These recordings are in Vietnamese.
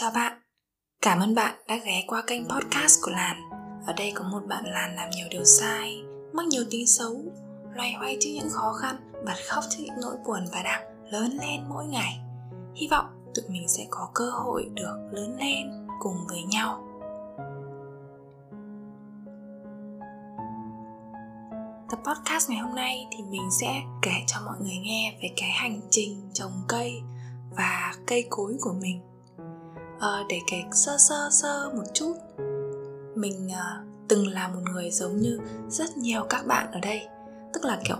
Chào bạn, cảm ơn bạn đã ghé qua kênh podcast của làn. Ở đây có một bạn làn làm nhiều điều sai, mắc nhiều tính xấu Loay hoay trước những khó khăn, bật khóc trước những nỗi buồn và đang lớn lên mỗi ngày. Hy vọng tụi mình sẽ có cơ hội được lớn lên cùng với nhau. Tập podcast ngày hôm nay thì mình sẽ kể cho mọi người nghe về cái hành trình trồng cây và cây cối của mình uh, để kể sơ sơ sơ một chút. Mình uh, từng là một người giống như rất nhiều các bạn ở đây. Tức là kiểu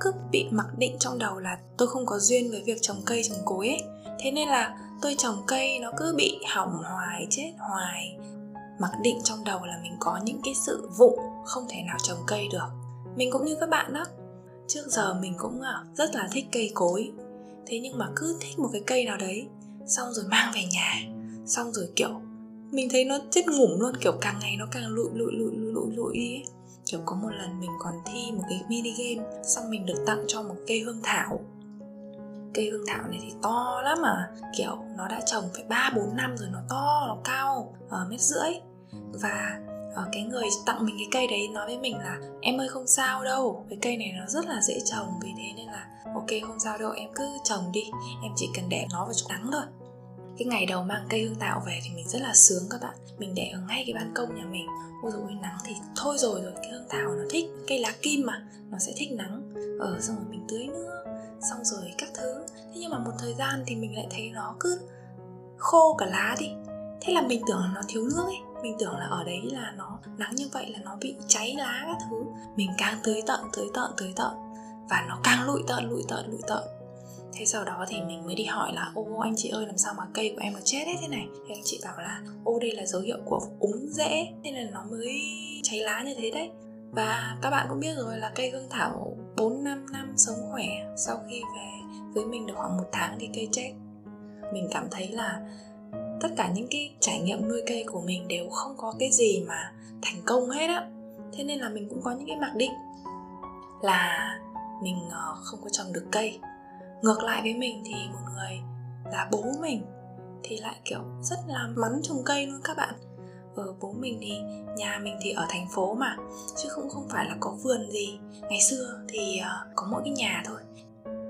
cứ bị mặc định trong đầu là tôi không có duyên với việc trồng cây trồng cối ấy. Thế nên là tôi trồng cây nó cứ bị hỏng hoài chết hoài. Mặc định trong đầu là mình có những cái sự vụng không thể nào trồng cây được. Mình cũng như các bạn đó. Trước giờ mình cũng ờ, rất là thích cây cối. Thế nhưng mà cứ thích một cái cây nào đấy xong rồi mang về nhà xong rồi kiểu mình thấy nó chết ngủm luôn kiểu càng ngày nó càng lụi lụi lụi lụi lụi đi ấy kiểu có một lần mình còn thi một cái mini game xong mình được tặng cho một cây hương thảo. Cây hương thảo này thì to lắm mà kiểu nó đã trồng phải ba bốn năm rồi nó to nó cao ở mét rưỡi. Và uh, cái người tặng mình cái cây đấy nói với mình là em ơi không sao đâu cái cây này nó rất là dễ trồng vì thế nên là ok không sao đâu em cứ trồng đi em chỉ cần để nó vào chỗ nắng thôi cái ngày đầu mang cây hương tạo về thì mình rất là sướng các bạn. Mình để ở ngay cái ban công nhà mình. Ôi dồi nắng thì thôi rồi rồi cái hương thảo nó thích cây lá kim mà nó sẽ thích nắng. Ở ờ, xong rồi mình tưới nước xong rồi các thứ. Thế nhưng mà một thời gian thì mình lại thấy nó cứ khô cả lá đi. Thế là mình tưởng là nó thiếu nước ấy. Mình tưởng là ở đấy là nó nắng như vậy là nó bị cháy lá các thứ. Mình càng tưới tận tưới tận tưới tận và nó càng lụi tận lụi tận lụi tận thế sau đó thì mình mới đi hỏi là, ô, anh chị ơi, làm sao mà cây của em nó chết hết thế này? Thì anh chị bảo là, ô, đây là dấu hiệu của úng rễ nên là nó mới cháy lá như thế đấy. Và các bạn cũng biết rồi là cây hương thảo 4 năm năm sống khỏe, sau khi về với mình được khoảng một tháng thì cây chết. Mình cảm thấy là tất cả những cái trải nghiệm nuôi cây của mình đều không có cái gì mà thành công hết á. Thế nên là mình cũng có những cái mặc định là mình ờ, không có trồng được cây ngược lại với mình thì một người là bố mình thì lại kiểu rất là mắn trồng cây luôn các bạn. Ở bố mình thì nhà mình thì ở thành phố mà chứ cũng không phải là có vườn gì. Ngày xưa thì uh, có mỗi cái nhà thôi.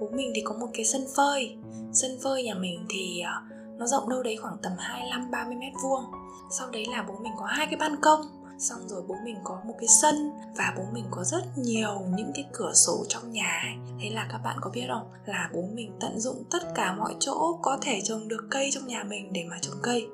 Bố mình thì có một cái sân phơi. Sân phơi nhà mình thì uh, nó rộng đâu đấy khoảng tầm 25 30 mét vuông. Sau đấy là bố mình có hai cái ban công xong rồi bố mình có một cái sân và bố mình có rất nhiều những cái cửa sổ trong nhà ấy. thế là các bạn có biết không? Là bố mình tận dụng tất cả mọi chỗ có thể trồng được cây trong nhà mình để mà trồng cây.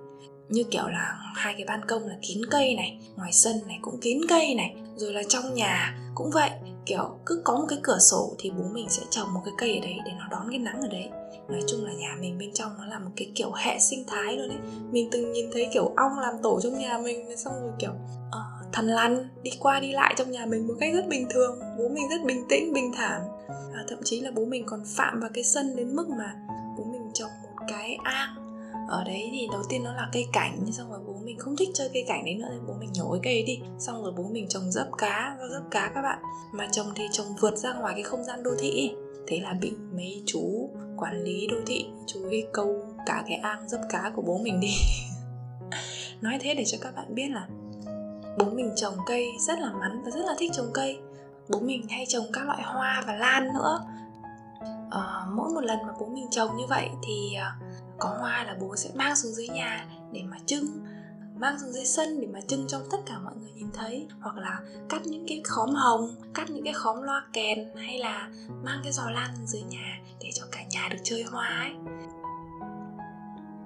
Như kiểu là hai cái ban công là kín cây này, ngoài sân này cũng kín cây này, rồi là trong nhà cũng vậy. Kiểu cứ có một cái cửa sổ thì bố mình sẽ trồng một cái cây ở đấy để nó đón cái nắng ở đấy nói chung là nhà mình bên trong nó là một cái kiểu hệ sinh thái luôn đấy mình từng nhìn thấy kiểu ong làm tổ trong nhà mình xong rồi kiểu uh, thần lăn đi qua đi lại trong nhà mình một cách rất bình thường bố mình rất bình tĩnh bình thản. À, thậm chí là bố mình còn phạm vào cái sân đến mức mà bố mình trồng một cái ang ở đấy thì đầu tiên nó là cây cảnh xong rồi bố mình không thích chơi cây cảnh đấy nữa thì bố mình nhổ cái cây đi. Xong rồi bố mình trồng dấp cá rau dấp cá các bạn. Mà trồng thì trồng vượt ra ngoài cái không gian đô thị. Ấy. thế là bị mấy chú quản lý đô thị. Chú ấy câu cả cái ang dấp cá của bố mình đi. Nói thế để cho các bạn biết là bố mình trồng cây rất là mắn và rất là thích trồng cây. Bố mình hay trồng các loại hoa và lan nữa. À, mỗi một lần mà bố mình trồng như vậy thì ờ, có hoa là bố sẽ mang xuống dưới nhà để mà trưng mang xuống dưới sân để mà trưng cho tất cả mọi người nhìn thấy, hoặc là cắt những cái khóm hồng, cắt những cái khóm loa kèn, hay là mang cái giò lan xuống dưới nhà để cho cả nhà được chơi hoa ấy.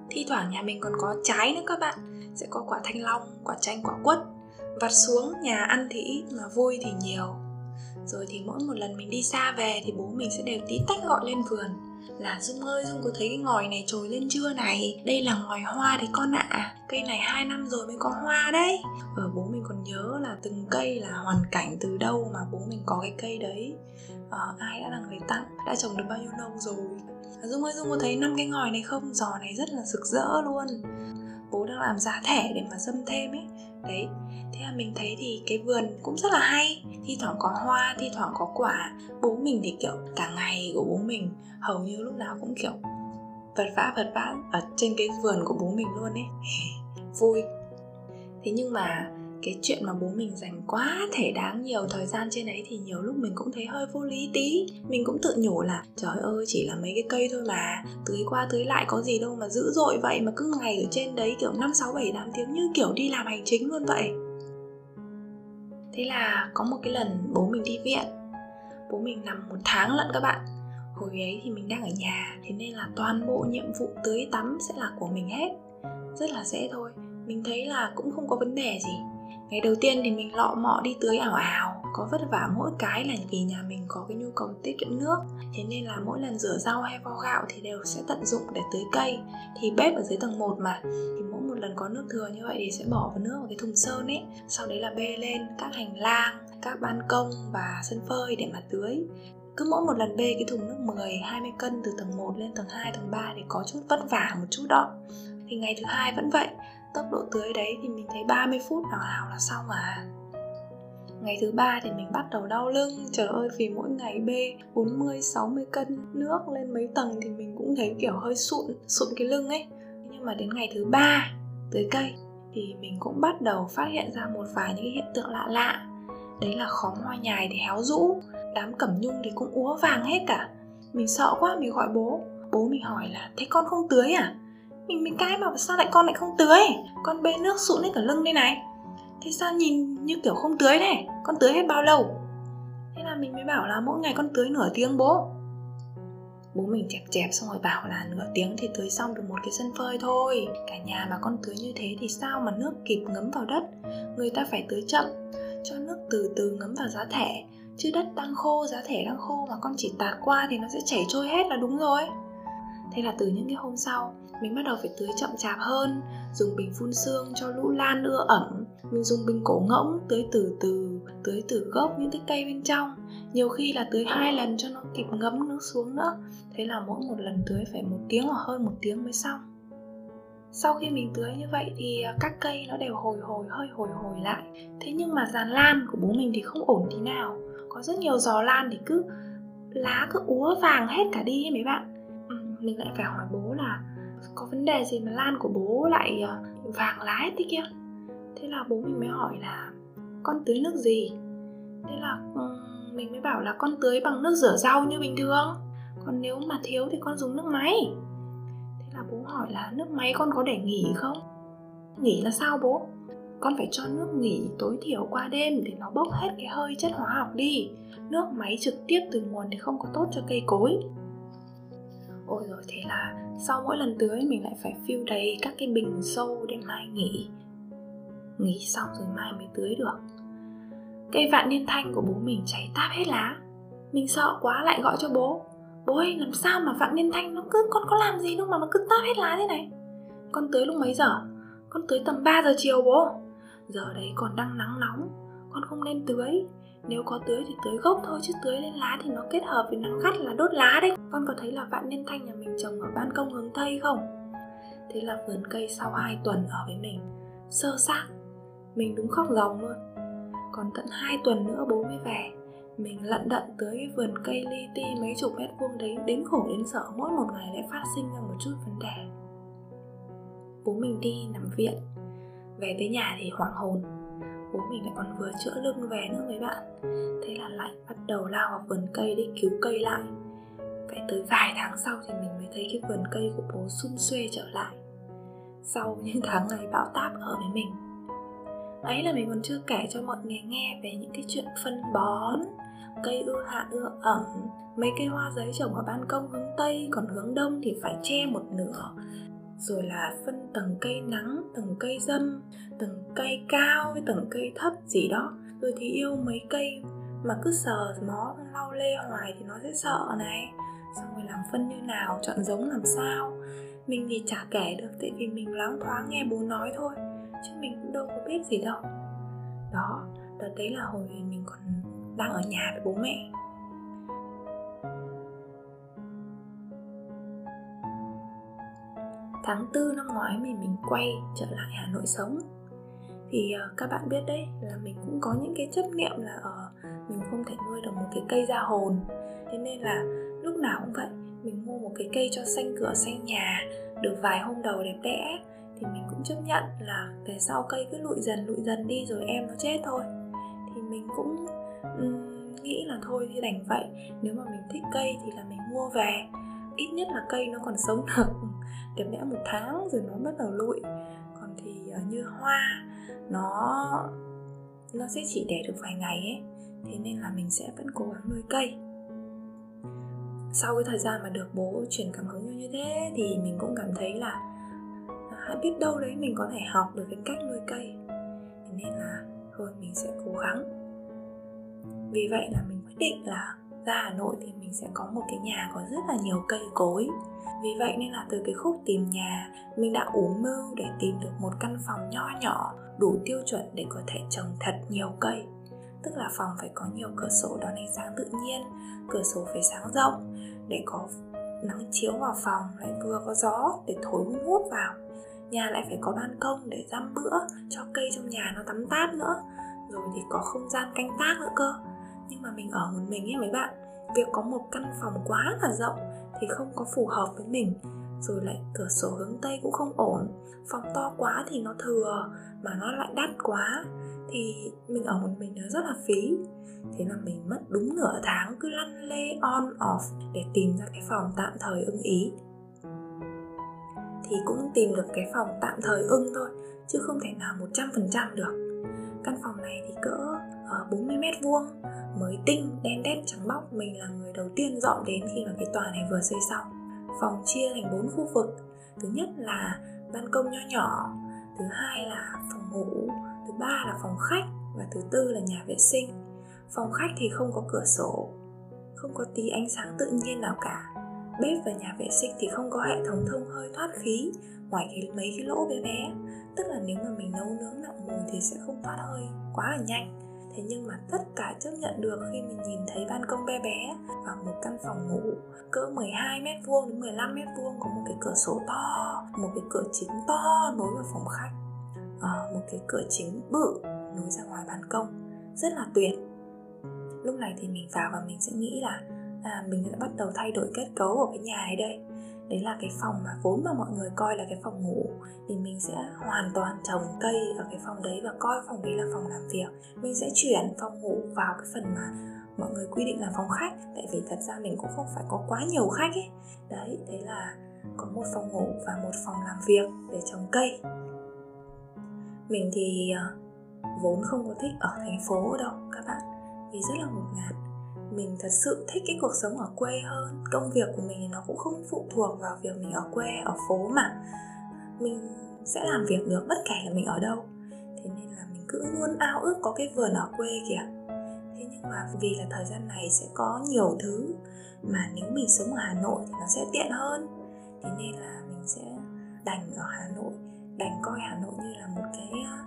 Thi thoảng nhà mình còn có trái nữa các bạn. Sẽ có quả thanh long, quả chanh, quả quất. Vặt xuống, nhà ăn thì ít mà vui thì nhiều. Rồi thì mỗi một lần mình đi xa về thì bố mình sẽ đều tí tách gọi lên vườn là dung ơi dung có thấy cái ngòi này trồi lên chưa này? Đây là ngòi hoa đấy con ạ. À. cây này hai năm rồi mới có hoa đấy. Ở bố mình còn nhớ là từng cây là hoàn cảnh từ đâu mà bố mình có cái cây đấy. À, ai đã là người tặng đã trồng được bao nhiêu lâu rồi? À, dung ơi dung có thấy năm cái ngòi này không? Giò này rất là rực rỡ luôn. Bố đang làm giá thẻ để mà dâm thêm ấy. Đấy thế là mình thấy thì cái vườn cũng rất là hay. Thi thoảng có hoa, thi thoảng có quả. Bố mình thì kiểu cả ngày của bố mình hầu như lúc nào cũng kiểu vật vã vật vã ở trên cái vườn của bố mình luôn ấy. Vui. Thế nhưng mà cái chuyện mà bố mình dành quá thể đáng nhiều thời gian trên đấy thì nhiều lúc mình cũng thấy hơi vô lý tí. Mình cũng tự nhủ là, trời ơi, chỉ là mấy cái cây thôi mà, tưới qua tưới lại có gì đâu mà dữ dội vậy mà cứ ngày ở trên đấy kiểu năm, sáu, bảy, tám tiếng như kiểu đi làm hành chính luôn vậy thế là có một cái lần bố mình đi viện. Bố mình nằm một tháng lận các bạn. Hồi ấy thì mình đang ở nhà, thế nên là toàn bộ nhiệm vụ tưới tắm sẽ là của mình hết. Rất là dễ thôi. Mình thấy là cũng không có vấn đề gì. Ngày đầu tiên thì mình lọ mọ đi tưới ảo ảo. Có vất vả mỗi cái là vì nhà mình có cái nhu cầu tiết kiệm nước. Thế nên là mỗi lần rửa rau hay vo gạo thì đều sẽ tận dụng để tưới cây. Thì bếp ở dưới tầng 1 mà. Thì mỗi một lần có nước thừa như vậy thì sẽ bỏ vào nước vào cái thùng sơn ấy. Sau đấy là bê lên các hành lang các ban công và sân phơi để mà tưới. Cứ mỗi một lần bê cái thùng nước 10, 20 cân từ tầng 1 lên tầng 2, tầng 3 thì có chút vất vả một chút đó. Thì ngày thứ hai vẫn vậy Tốc độ tưới đấy thì mình thấy 30 phút nào nào là xong à. Ngày thứ ba thì mình bắt đầu đau lưng Trời ơi vì mỗi ngày bê 40, 60 cân nước lên mấy tầng thì mình cũng thấy kiểu hơi sụn, sụn cái lưng ấy. Nhưng mà đến ngày thứ ba tưới cây thì mình cũng bắt đầu phát hiện ra một vài những cái hiện tượng lạ lạ. Đấy là khóm hoa nhài thì héo rũ, đám cẩm nhung thì cũng úa vàng hết cả. Mình sợ quá, mình gọi bố. Bố mình hỏi là, thế con không tưới à? Mình mình cãi mà, sao lại con lại không tưới? Con bê nước sụn hết cả lưng đây này. Thế sao nhìn như kiểu không tưới này con tưới hết bao lâu? Thế là mình mới bảo là, mỗi ngày con tưới nửa tiếng bố bố mình chẹp chẹp xong rồi bảo là nửa tiếng thì tưới xong được một cái sân phơi thôi. Cả nhà mà con tưới như thế thì sao mà nước kịp ngấm vào đất? Người ta phải tưới chậm, cho nước từ từ ngấm vào giá thể chứ đất đang khô, giá thể đang khô mà con chỉ tạt qua thì nó sẽ chảy trôi hết là đúng rồi. Thế là từ những cái hôm sau mình bắt đầu phải tưới chậm chạp hơn dùng bình phun sương cho lũ lan ưa ẩm mình dùng bình cổ ngỗng tưới từ từ tưới từ gốc những cái cây bên trong. Nhiều khi là tưới hai lần cho nó kịp ngấm nước xuống nữa. Thế là mỗi một lần tưới phải một tiếng hoặc hơn một tiếng mới xong. Sau khi mình tưới như vậy thì à, các cây nó đều hồi hồi hơi hồi hồi lại. Thế nhưng mà giàn lan của bố mình thì không ổn tí nào. Có rất nhiều giò lan thì cứ lá cứ úa vàng hết cả đi mấy bạn. Ừ, mình lại phải hỏi bố là có vấn đề gì mà lan của bố lại ờ, vàng lá hết thế kia? Thế là bố mình mới hỏi là, con tưới nước gì? Thế là ừ, mình mới bảo là, con tưới bằng nước rửa rau như bình thường. Còn nếu mà thiếu thì con dùng nước máy. Thế là bố hỏi là, nước máy con có để nghỉ không? Nghỉ là sao bố? Con phải cho nước nghỉ tối thiểu qua đêm để nó bốc hết cái hơi chất hóa học đi. Nước máy trực tiếp từ nguồn thì không có tốt cho cây cối ôi rồi thế là sau mỗi lần tưới mình lại phải fill đầy các cái bình sâu để mai nghỉ. Nghỉ xong rồi mai mới tưới được. Cây vạn niên thanh của bố mình cháy táp hết lá. Mình sợ quá lại gọi cho bố. Bố ơi, làm sao mà vạn niên thanh nó cứ, con có làm gì đâu mà nó cứ táp hết lá thế này? Con tưới lúc mấy giờ? Con tưới tầm 3 giờ chiều bố. Giờ đấy còn đang nắng nóng, con không nên tưới nếu có tưới thì tưới gốc thôi, chứ tưới lên lá thì nó kết hợp với nắng gắt là đốt lá đấy. Con có thấy là vạn niên thanh nhà mình trồng ở ban công hướng tây không? Thế là vườn cây sau 2 tuần ở với mình, sơ xác. Mình đúng khóc ròng luôn. Còn tận 2 tuần nữa bố mới về. Mình lận đận tới cái vườn cây li ti mấy chục mét vuông đấy, đến khổ đến sợ mỗi một ngày lại phát sinh ra một chút vấn đề. Bố mình đi nằm viện. Về tới nhà thì hoảng hồn bố mình lại còn vừa chữa lưng về nữa mấy bạn. Thế là lại bắt đầu lao vào vườn cây để cứu cây lại. Phải tới vài tháng sau thì mình mới thấy cái vườn cây của bố xung xuê trở lại. Sau những tháng ngày bão táp ở với mình. Ấy là mình còn chưa kể cho mọi người nghe về những cái chuyện phân bón, cây ưa hạ ưa ẩm, mấy cây hoa giấy trồng ở ban công hướng tây, còn hướng đông thì phải che một nửa rồi là phân tầng cây nắng tầng cây dâm tầng cây cao với tầng cây thấp gì đó. Rồi thì yêu mấy cây mà cứ sờ mó lau lê hoài thì nó sẽ sợ này. Xong rồi làm phân như nào, chọn giống làm sao. Mình thì chả kể được tại vì mình loáng thoáng nghe bố nói thôi, chứ mình cũng đâu có biết gì đâu. Đó, đợt đấy là hồi mình còn đang ở nhà với bố mẹ. Tháng 4 năm ngoái mình mình quay trở lại Hà Nội sống. Thì uh, các bạn biết đấy là mình cũng có những cái chấp niệm là ở uh, mình không thể nuôi được một cái cây ra hồn. Thế nên là lúc nào cũng vậy mình mua một cái cây cho xanh cửa xanh nhà được vài hôm đầu đẹp đẽ thì mình cũng chấp nhận là về sau cây cứ lụi dần lụi dần đi rồi em nó chết thôi. Thì mình cũng um, nghĩ là thôi thì đành vậy nếu mà mình thích cây thì là mình mua về ít nhất là cây nó còn sống được. Đẹp đẽ một tháng rồi nó bắt đầu lụi. Còn thì ờ, như hoa nó nó sẽ chỉ đẻ được vài ngày ấy. Thế nên là mình sẽ vẫn cố gắng nuôi cây. Sau cái thời gian mà được bố truyền cảm hứng như thế thì mình cũng cảm thấy là à, biết đâu đấy mình có thể học được cái cách nuôi cây. Thế nên là thôi mình sẽ cố gắng. Vì vậy là mình quyết định là ra Hà Nội thì mình sẽ có một cái nhà có rất là nhiều cây cối. Vì vậy nên là từ cái khúc tìm nhà, mình đã ủ mưu để tìm được một căn phòng nho nhỏ đủ tiêu chuẩn để có thể trồng thật nhiều cây. Tức là phòng phải có nhiều cửa sổ đón ánh sáng tự nhiên, cửa sổ phải sáng rộng để có nắng chiếu vào phòng, lại vừa có gió để thổi hút vào. Nhà lại phải có ban công để giam bữa cho cây trong nhà nó tắm táp nữa. Rồi thì có không gian canh tác nữa cơ nhưng mà mình ở một mình ấy mấy bạn, việc có một căn phòng quá là rộng thì không có phù hợp với mình, rồi lại cửa sổ hướng tây cũng không ổn. Phòng to quá thì nó thừa, mà nó lại đắt quá, thì mình ở một mình nó rất là phí. Thế là mình mất đúng nửa tháng cứ lăn lê on, off để tìm ra cái phòng tạm thời ưng ý. Thì cũng tìm được cái phòng tạm thời ưng thôi, chứ không thể nào 100% được. Căn phòng này thì cỡ Ờ, ở 40 mét vuông, mới tinh, đen đét, trắng bóc. Mình là người đầu tiên dọn đến khi mà cái tòa này vừa xây xong. Phòng chia thành bốn khu vực. Thứ nhất là ban công nho nhỏ, thứ hai là phòng ngủ, thứ ba là phòng khách và thứ tư là nhà vệ sinh. Phòng khách thì không có cửa sổ, không có tí ánh sáng tự nhiên nào cả. Bếp và nhà vệ sinh thì không có hệ thống thông hơi thoát khí ngoài cái, mấy cái lỗ bé bé. Tức là nếu mà mình nấu nướng nặng mùi thì sẽ không thoát hơi, quá là nhanh thế nhưng mà tất cả chấp nhận được khi mình nhìn thấy ban công bé bé và một căn phòng ngủ cỡ 12 mét vuông đến 15 mét vuông có một cái cửa sổ to một cái cửa chính to nối vào phòng khách à, một cái cửa chính bự nối ra ngoài ban công. Rất là tuyệt. Lúc này thì mình vào và mình sẽ nghĩ là à, mình đã bắt đầu thay đổi kết cấu của cái nhà này đây đấy là cái phòng mà vốn mà mọi người coi là cái phòng ngủ, thì mình sẽ hoàn toàn trồng cây ở cái phòng đấy và coi phòng đấy là phòng làm việc. Mình sẽ chuyển phòng ngủ vào cái phần mà mọi người quy định là phòng khách, tại vì thật ra mình cũng không phải có quá nhiều khách ấy. Đấy thế là có một phòng ngủ và một phòng làm việc để trồng cây. Mình thì ờ, vốn không có thích ở thành phố đâu, các bạn. Vì rất là ngột ngạt mình thật sự thích cái cuộc sống ở quê hơn. Công việc của mình nó cũng không phụ thuộc vào việc mình ở quê, ở phố mà. Mình sẽ làm việc được bất kể là mình ở đâu. Thế nên là mình cứ luôn ao ước có cái vườn ở quê kìa. Thế nhưng mà vì là thời gian này sẽ có nhiều thứ mà nếu mình sống ở hà nội thì nó sẽ tiện hơn. Thế nên là mình sẽ đành ở hà nội, đành coi hà nội như là một cái ờ,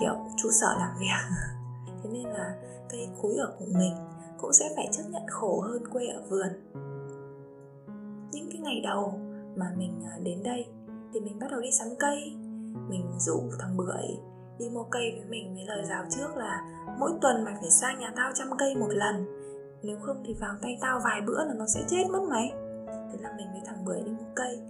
kiểu, trụ sở làm việc. Thế nên là cây cối ở của mình cũng sẽ phải chấp nhận khổ hơn quê ở vườn. Những cái ngày đầu mà mình à, đến đây thì mình bắt đầu đi sắm cây, mình rủ thằng bưởi đi mua cây với mình với lời giáo trước là mỗi tuần mày phải sang nhà tao chăm cây một lần, nếu không thì vào tay tao vài bữa là nó sẽ chết mất mày. Thế là mình với thằng bưởi đi mua cây.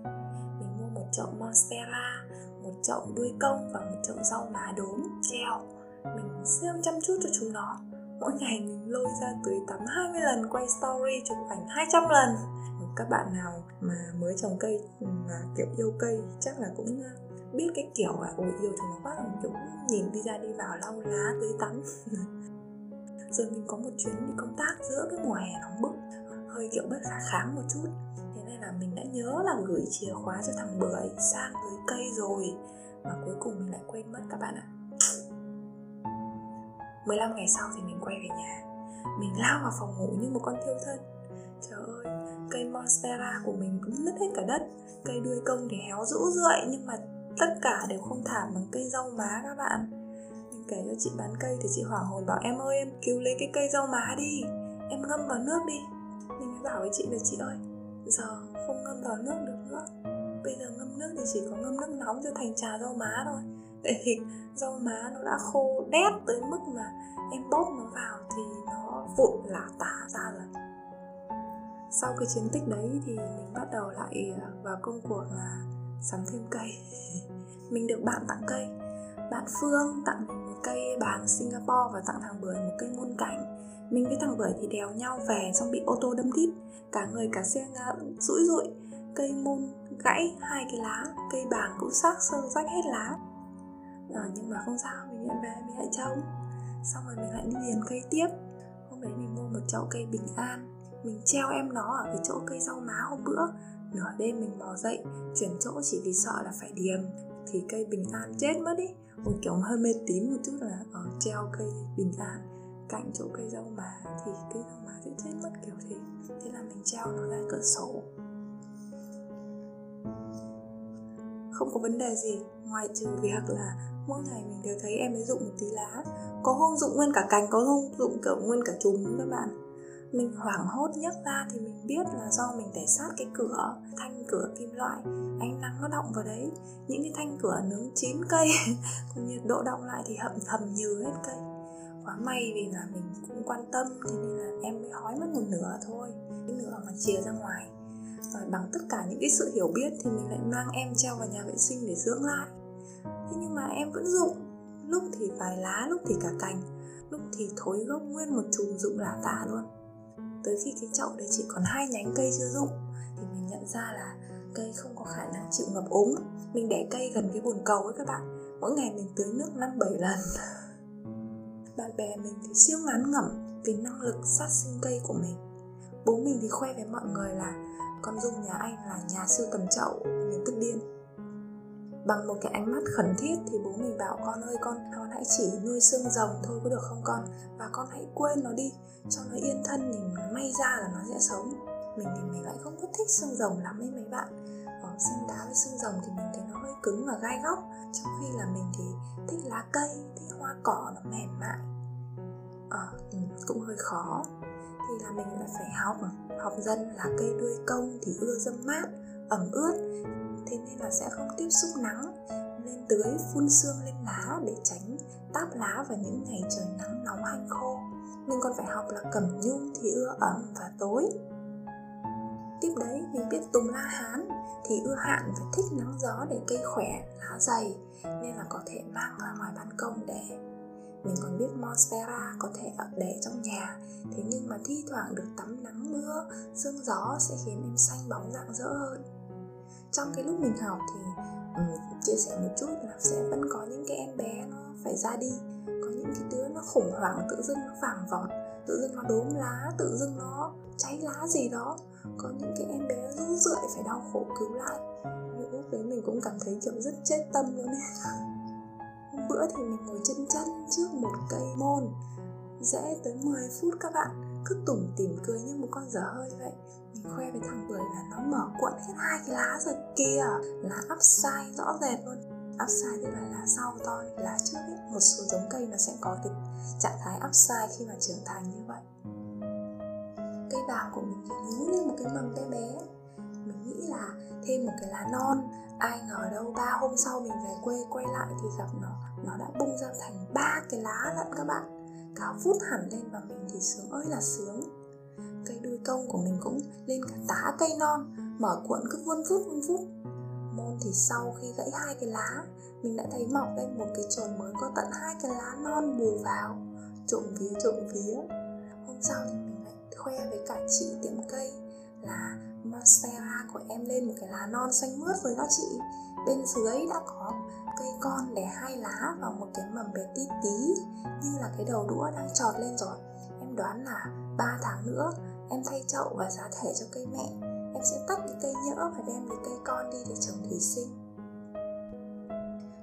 Mình mua một chậu monstera, một chậu đuôi công và một chậu rau má đốm treo. Mình siêu chăm chút cho chúng nó mỗi ngày mình lôi ra tưới tắm 20 lần, quay story chụp ảnh 200 lần. Các bạn nào mà mới trồng cây, mà kiểu yêu cây chắc là cũng ờ, biết cái kiểu là, ôi, yêu thì nó quá là kiểu nhìn đi ra đi vào lau lá tưới tắm. Rồi mình có một chuyến đi công tác giữa cái mùa hè nóng bức, hơi kiểu bất khả kháng một chút. Thế nên là mình đã nhớ là gửi chìa khóa cho thằng bưởi sang tưới cây rồi, mà cuối cùng mình lại quên mất các bạn ạ. 15 ngày sau thì mình quay về nhà. Mình lao vào phòng ngủ như một con thiêu thân. Trời ơi, cây Monstera của mình cũng hết cả đất. Cây đuôi công thì héo rũ rượi Nhưng mà tất cả đều không thảm bằng cây rau má các bạn. Mình kể cho chị bán cây thì chị hoảng hồn bảo Em ơi em cứu lấy cái cây rau má đi. Em ngâm vào nước đi. Mình mới bảo với chị là chị ơi Giờ không ngâm vào nước được nữa. Bây giờ ngâm nước thì chỉ có ngâm nước nóng cho thành trà rau má thôi. Tại vì rau má nó đã khô đét tới mức mà em bóp nó vào thì nó vụn lả tả ra rồi. Sau cái chiến tích đấy thì mình bắt đầu lại ờ, vào công cuộc là sắm thêm cây. Mình được bạn tặng cây. Bạn phương tặng mình một cây bàng singapore và tặng thằng bưởi một cây muôn cảnh mình với thằng bưởi thì đèo nhau về xong bị ô tô đâm đít. Cả người cả xe ngã rũi rụi. Cây môn gãy hai cái lá cây bàng cũng xác sơ rách hết lá. À, nhưng mà không sao mình về mình lại trông xong rồi mình lại đi liền cây tiếp. Hôm đấy mình mua một chậu cây bình an. Mình treo em nó ở cái chỗ cây rau má hôm bữa. Nửa đêm mình mò dậy, chuyển chỗ chỉ vì sợ là phải điềm. Thì cây bình an chết mất đi một kiểu hơi mê tín một chút là ở treo cây bình an cạnh chỗ cây rau má thì cây rau má sẽ chết mất kiểu thế. Thế là mình treo nó ra cửa sổ. Không có vấn đề gì. Ngoài trừ việc là mỗi ngày mình đều thấy em ấy dụng một tí lá. Có hôm dụng nguyên cả cành, có hôm dụng kiểu nguyên cả chùm các bạn. Mình hoảng hốt nhấc ra thì mình biết là do mình để sát cái cửa, thanh cửa kim loại. Ánh nắng nó động vào đấy. Những cái thanh cửa nướng chín cây, còn nhiệt độ động lại thì hậm thầm nhừ hết cây. Quá may vì là mình cũng quan tâm, thế nên là em mới hói mất một nửa thôi. Cái nửa mà chia ra ngoài và bằng tất cả những cái sự hiểu biết thì mình lại mang em treo vào nhà vệ sinh để dưỡng lại. Thế nhưng mà em vẫn dụng. Lúc thì vài lá, lúc thì cả cành, lúc thì thối gốc nguyên một chùm dụng lả tả luôn. Tới khi cái chậu đấy chỉ còn hai nhánh cây chưa dụng, thì mình nhận ra là cây không có khả năng chịu ngập úng. Mình để cây gần cái bồn cầu ấy các bạn. Mỗi ngày mình tưới nước năm, bảy lần. Bạn bè mình thì siêu ngán ngẩm vì năng lực sát sinh cây của mình. Bố mình thì khoe với mọi người là con dung nhà anh là nhà siêu tầm chậu mình tức điên bằng một cái ánh mắt khẩn thiết thì bố mình bảo con ơi con con hãy chỉ nuôi xương rồng thôi có được không con? Và con hãy quên nó đi cho nó yên thân thì may ra là nó sẽ sống. Mình thì mình lại không có thích xương rồng lắm ấy mấy bạn. Ở xem đá với xương rồng thì mình thấy nó hơi cứng và gai góc. Trong khi là mình thì thích lá cây thích hoa cỏ nó mềm mại. À, cũng hơi khó thì là mình lại phải học. Học dần là cây đuôi công thì ưa dâm mát, ẩm ướt. Thế nên là sẽ không tiếp xúc nắng. Nên tưới phun sương lên lá để tránh táp lá vào những ngày trời nắng nóng hanh khô. Mình còn phải học là cẩm nhung thì ưa ẩm và tối. Tiếp đấy, mình biết tùng la hán thì ưa hạn và thích nắng gió để cây khỏe, lá dày. Nên là có thể mang ra ngoài ban công để mình còn biết monstera có thể ở để trong nhà. Thế nhưng mà thi thoảng được tắm nắng mưa sương gió sẽ khiến em xanh bóng rạng rỡ hơn. Trong cái lúc mình học thì um, chia sẻ một chút là sẽ vẫn có những cái em bé nó phải ra đi. Có những cái đứa nó khủng hoảng tự dưng nó vàng vọt tự dưng nó đốm lá tự dưng nó cháy lá gì đó. Có những cái em bé rũ rượi phải đau khổ cứu lại. Những lúc đấy mình cũng cảm thấy kiểu rất chết tâm luôn ấy. hôm bữa thì mình ngồi chân chân trước một cây môn. Dễ tới 10 phút các bạn. Cứ tủm tỉm cười như một con dở hơi vậy. Mình khoe với thằng bưởi là nó mở cuộn hết hai cái lá rồi kìa. Lá upside rõ rệt luôn. Upside tức là lá sau to lá trước ấy. Một số giống cây nó sẽ có cái trạng thái upside khi mà trưởng thành như vậy. Cây bào của mình thì nhú như một cái mầm bé bé. Mình nghĩ là thêm một cái lá non. Ai ngờ đâu ba hôm sau mình về quê quay lại thì gặp nó nó đã bung ra thành ba cái lá lận các bạn. Cá vút hẳn lên và mình thì sướng ơi là sướng. Cây đuôi công của mình cũng lên cả tá cây non, mở cuộn cứ vun vút vun vút. Môn thì sau khi gãy hai cái lá, mình đã thấy mọc lên một cái chồi mới có tận hai cái lá non bù vào. Trộm vía trộm vía. Hôm sau thì mình lại khoe với cả chị tiệm cây là monstera của em lên một cái lá non xanh mướt rồi đó chị bên dưới đã có cây con để hai lá và một cái mầm bé tí tí, như là cái đầu đũa đang trọt lên rồi. Em đoán là 3 tháng nữa, em thay chậu và giá thể cho cây mẹ. Em sẽ tách cái cây nhỡ và đem cái cây con đi để trồng thủy sinh.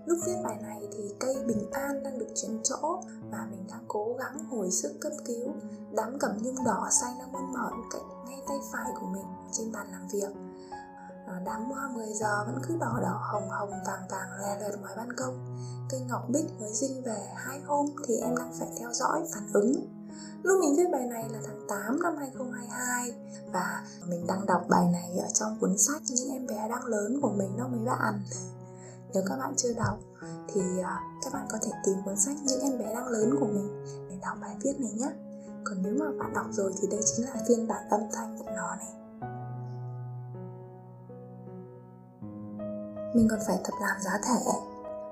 Lúc viết bài này thì cây bình an đang được chuyển chỗ và mình đang cố gắng hồi sức cấp cứu. Đám cẩm nhung đỏ xanh đang muốn mở cạnh ngay tay phải của mình trên bàn làm việc. Ờ, đám hoa 10 giờ vẫn cứ đỏ đỏ, hồng hồng, vàng vàng lè lẹt ngoài ban công. Cây ngọc bích mới dinh về hai hôm thì em đang phải theo dõi, phản ứng. Lúc mình viết bài này là tháng 8 năm 2022 Và mình đang đọc bài này ở trong cuốn sách Những em bé đang lớn của mình đó mấy bạn. Nếu các bạn chưa đọc Thì ờ, các bạn có thể tìm cuốn sách Những em bé đang lớn của mình Để đọc bài viết này nhé. Còn nếu mà bạn đọc rồi thì đây chính là phiên bản âm thanh của nó này. Mình còn phải tập làm giá thể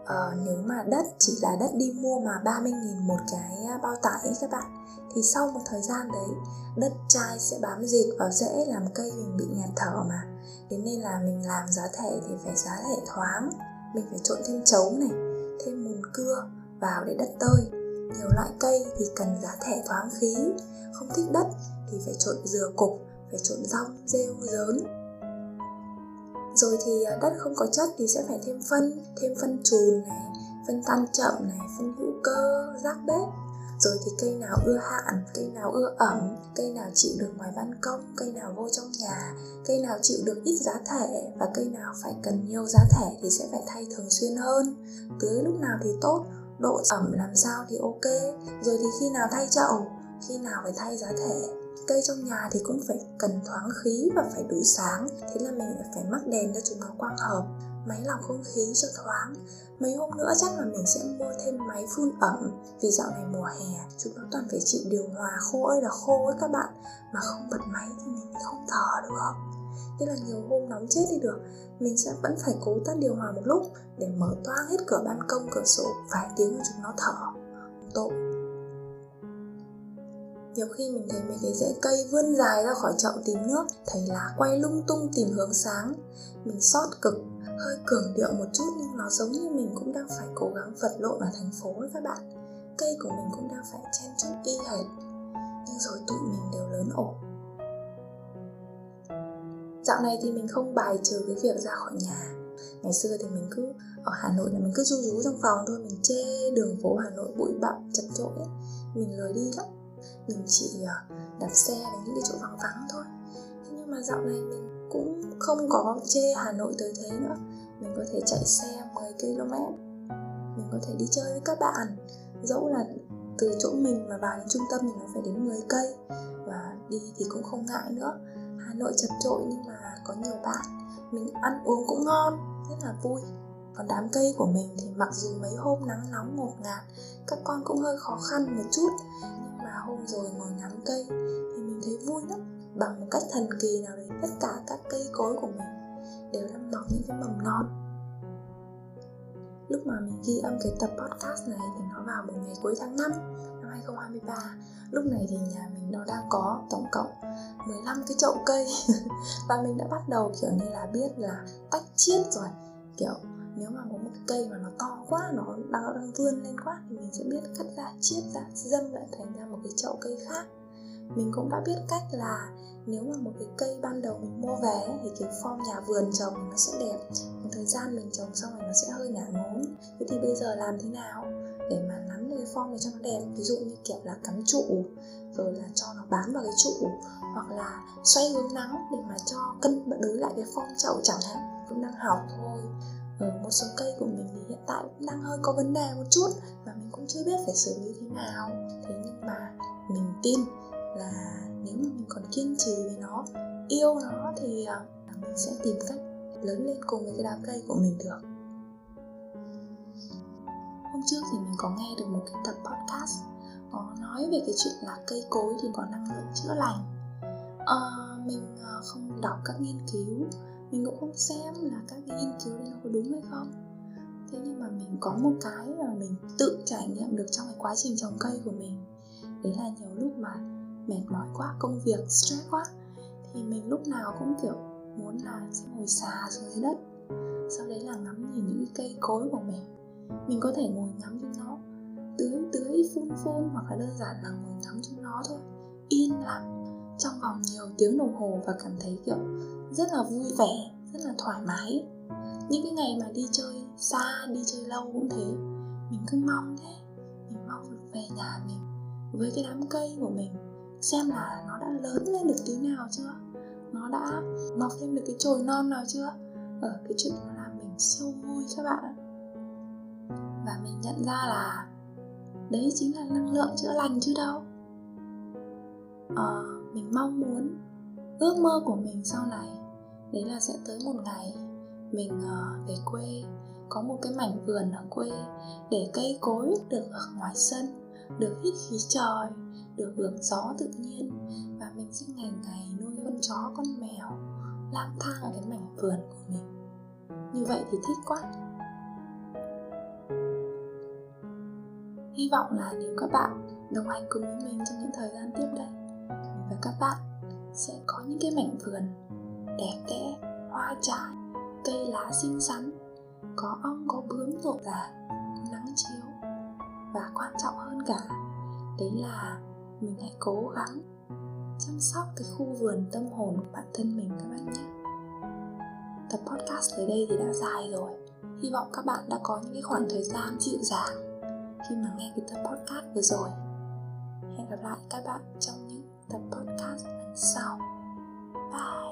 ờ, nếu mà đất chỉ là đất đi mua mà 30.000 một cái à, bao tải ấy các bạn thì sau một thời gian đấy đất chai sẽ bám dịt vào rễ làm cây mình bị nghẹt thở mà. Thế nên là mình làm giá thể thì phải giá thể thoáng mình phải trộn thêm chấu này thêm mùn cưa vào để đất tơi. Nhiều loại cây thì cần giá thể thoáng khí không thích đất thì phải trộn dừa cục phải trộn rong rêu dớn rồi thì à, đất không có chất thì sẽ phải thêm phân thêm phân trùn này, phân tan chậm này, phân hữu cơ, rác bếp. Rồi thì cây nào ưa hạn, cây nào ưa ẩm, cây nào chịu được ngoài ban công, cây nào vô trong nhà, cây nào chịu được ít giá thể và cây nào phải cần nhiều giá thể thì sẽ phải thay thường xuyên hơn. Tưới lúc nào thì tốt, độ ẩm làm sao thì ok. Rồi thì khi nào thay chậu khi nào phải thay giá thể cây trong nhà thì cũng phải cần thoáng khí và phải đủ sáng, thế là mình phải mắc đèn cho chúng nó quang hợp, máy lọc không khí cho thoáng. Mấy hôm nữa chắc là mình sẽ mua thêm máy phun ẩm, vì dạo này mùa hè, chúng nó toàn phải chịu điều hòa khô ơi là khô ấy các bạn, mà không bật máy thì mình không thở được. Thế là nhiều hôm nóng chết đi được, mình sẽ vẫn phải cố tắt điều hòa một lúc để mở toang hết cửa ban công, cửa sổ, vài tiếng cho chúng nó thở. Tội nhiều khi mình thấy mấy cái rễ cây vươn dài ra khỏi chậu tìm nước, thấy lá quay lung tung tìm hướng sáng. Mình sót cực, hơi cường điệu một chút nhưng nó giống như mình cũng đang phải cố gắng vật lộn ở thành phố ấy các bạn. Cây của mình cũng đang phải chen chúc y hệt, nhưng rồi tụi mình đều lớn ổn dạo này thì mình không bài trừ cái việc ra khỏi nhà. Ngày xưa thì mình cứ ở hà nội là mình cứ ru rú trong phòng thôi, mình chê đường phố hà nội bụi bặm, chật chội mình lười đi lắm mình chỉ ờ, đạp xe đến những cái chỗ vắng vắng thôi. Thế nhưng mà dạo này mình cũng không có chê hà nội tới thế nữa. Mình có thể chạy xe 10 km. Mình có thể đi chơi với các bạn. Dẫu là từ chỗ mình mà vào đến trung tâm thì nó phải đến 10 cây. Và đi thì cũng không ngại nữa. Hà nội chật trội nhưng mà có nhiều bạn. Mình ăn uống cũng ngon, rất là vui. Còn đám cây của mình thì mặc dù mấy hôm nắng nóng ngột ngạt, các con cũng hơi khó khăn một chút rồi ngồi ngắm cây, thì mình thấy vui lắm. Bằng một cách thần kỳ nào đấy, tất cả các cây cối của mình đều đang mọc những cái mầm non. Lúc mà mình ghi âm cái tập podcast này thì nó vào một ngày cuối tháng 5 năm 2023 lúc này thì nhà mình nó đang có tổng cộng 15 cái chậu cây. Và mình đã bắt đầu, kiểu như là, biết là tách chiết rồi. Kiểu nếu mà có một cái cây mà nó to quá, nó đang đang vươn lên quá thì mình sẽ biết cắt ra, chiết ra, dâm lại thành ra một cái chậu cây khác. Mình cũng đã biết cách là nếu mà một cái cây ban đầu mình mua về thì cái form nhà vườn trồng nó sẽ đẹp. Một thời gian mình trồng xong rồi nó sẽ hơi ngả ngốn thế thì bây giờ làm thế nào để mà nắm được cái form này cho nó đẹp? Ví dụ như kiểu là cắm trụ, rồi là cho nó bám vào cái trụ, hoặc là xoay hướng nắng để mà cho cân đối lại cái form chậu chẳng hạn. Cũng đang học thôi ở một số cây của mình thì hiện tại cũng đang hơi có vấn đề một chút và mình cũng chưa biết phải xử lý thế nào. Thế nhưng mà mình tin là nếu mà mình còn kiên trì với nó yêu nó thì à, mình sẽ tìm cách lớn lên cùng với cái đám cây của mình được. Hôm trước thì mình có nghe được một cái tập podcast có nói về cái chuyện là cây cối thì có năng lượng chữa lành. Ờ, à, mình không đọc các nghiên cứu mình cũng không xem là các cái nghiên cứu đấy nó có đúng hay không. Thế nhưng mà mình có một cái là mình tự trải nghiệm được trong cái quá trình trồng cây của mình. Đấy là nhiều lúc mà mệt mỏi quá, công việc stress quá, thì mình lúc nào cũng, kiểu, muốn là sẽ ngồi xà xuống dưới đất. Sau đấy là ngắm nhìn những cái cây cối của mình. Mình có thể ngồi ngắm chúng nó tưới tưới, phun phun, hoặc là đơn giản là ngồi ngắm chúng nó thôi. Yên lặng, trong vòng nhiều tiếng đồng hồ và cảm thấy, kiểu rất là vui vẻ rất là thoải mái. Những cái ngày mà đi chơi xa đi chơi lâu cũng thế. Mình cứ mong thế. Mình mong được về nhà mình với cái đám cây của mình. Xem là nó đã lớn lên được tí nào chưa? Nó đã mọc thêm được cái chồi non nào chưa? Ở cái chuyện đó làm mình siêu vui các bạn và mình nhận ra là đấy chính là năng lượng chữa lành chứ đâu. À, mình mong muốn ước mơ của mình sau này đấy là sẽ tới một ngày mình ờ, về quê, có một cái mảnh vườn ở quê để cây cối được ở ngoài sân, được hít khí trời, được hưởng gió tự nhiên. Và mình sẽ ngày ngày nuôi con chó, con mèo, lang thang ở cái mảnh vườn của mình. Như vậy thì thích quá. Hy vọng là nếu các bạn đồng hành cùng với mình trong những thời gian tiếp đây, và các bạn sẽ có những cái mảnh vườn đẹp đẽ hoa trái cây lá xinh xắn. Có ong có bướm rộn rã, nắng chiếu. Và quan trọng hơn cả đấy là mình hãy cố gắng chăm sóc cái khu vườn tâm hồn của bản thân mình các bạn nhé. Tập podcast tới đây thì đã dài rồi. Hy vọng các bạn đã có những cái khoảng thời gian dịu dàng khi mà nghe cái tập podcast vừa rồi. Hẹn gặp lại các bạn trong những tập podcast lần sau. Bye.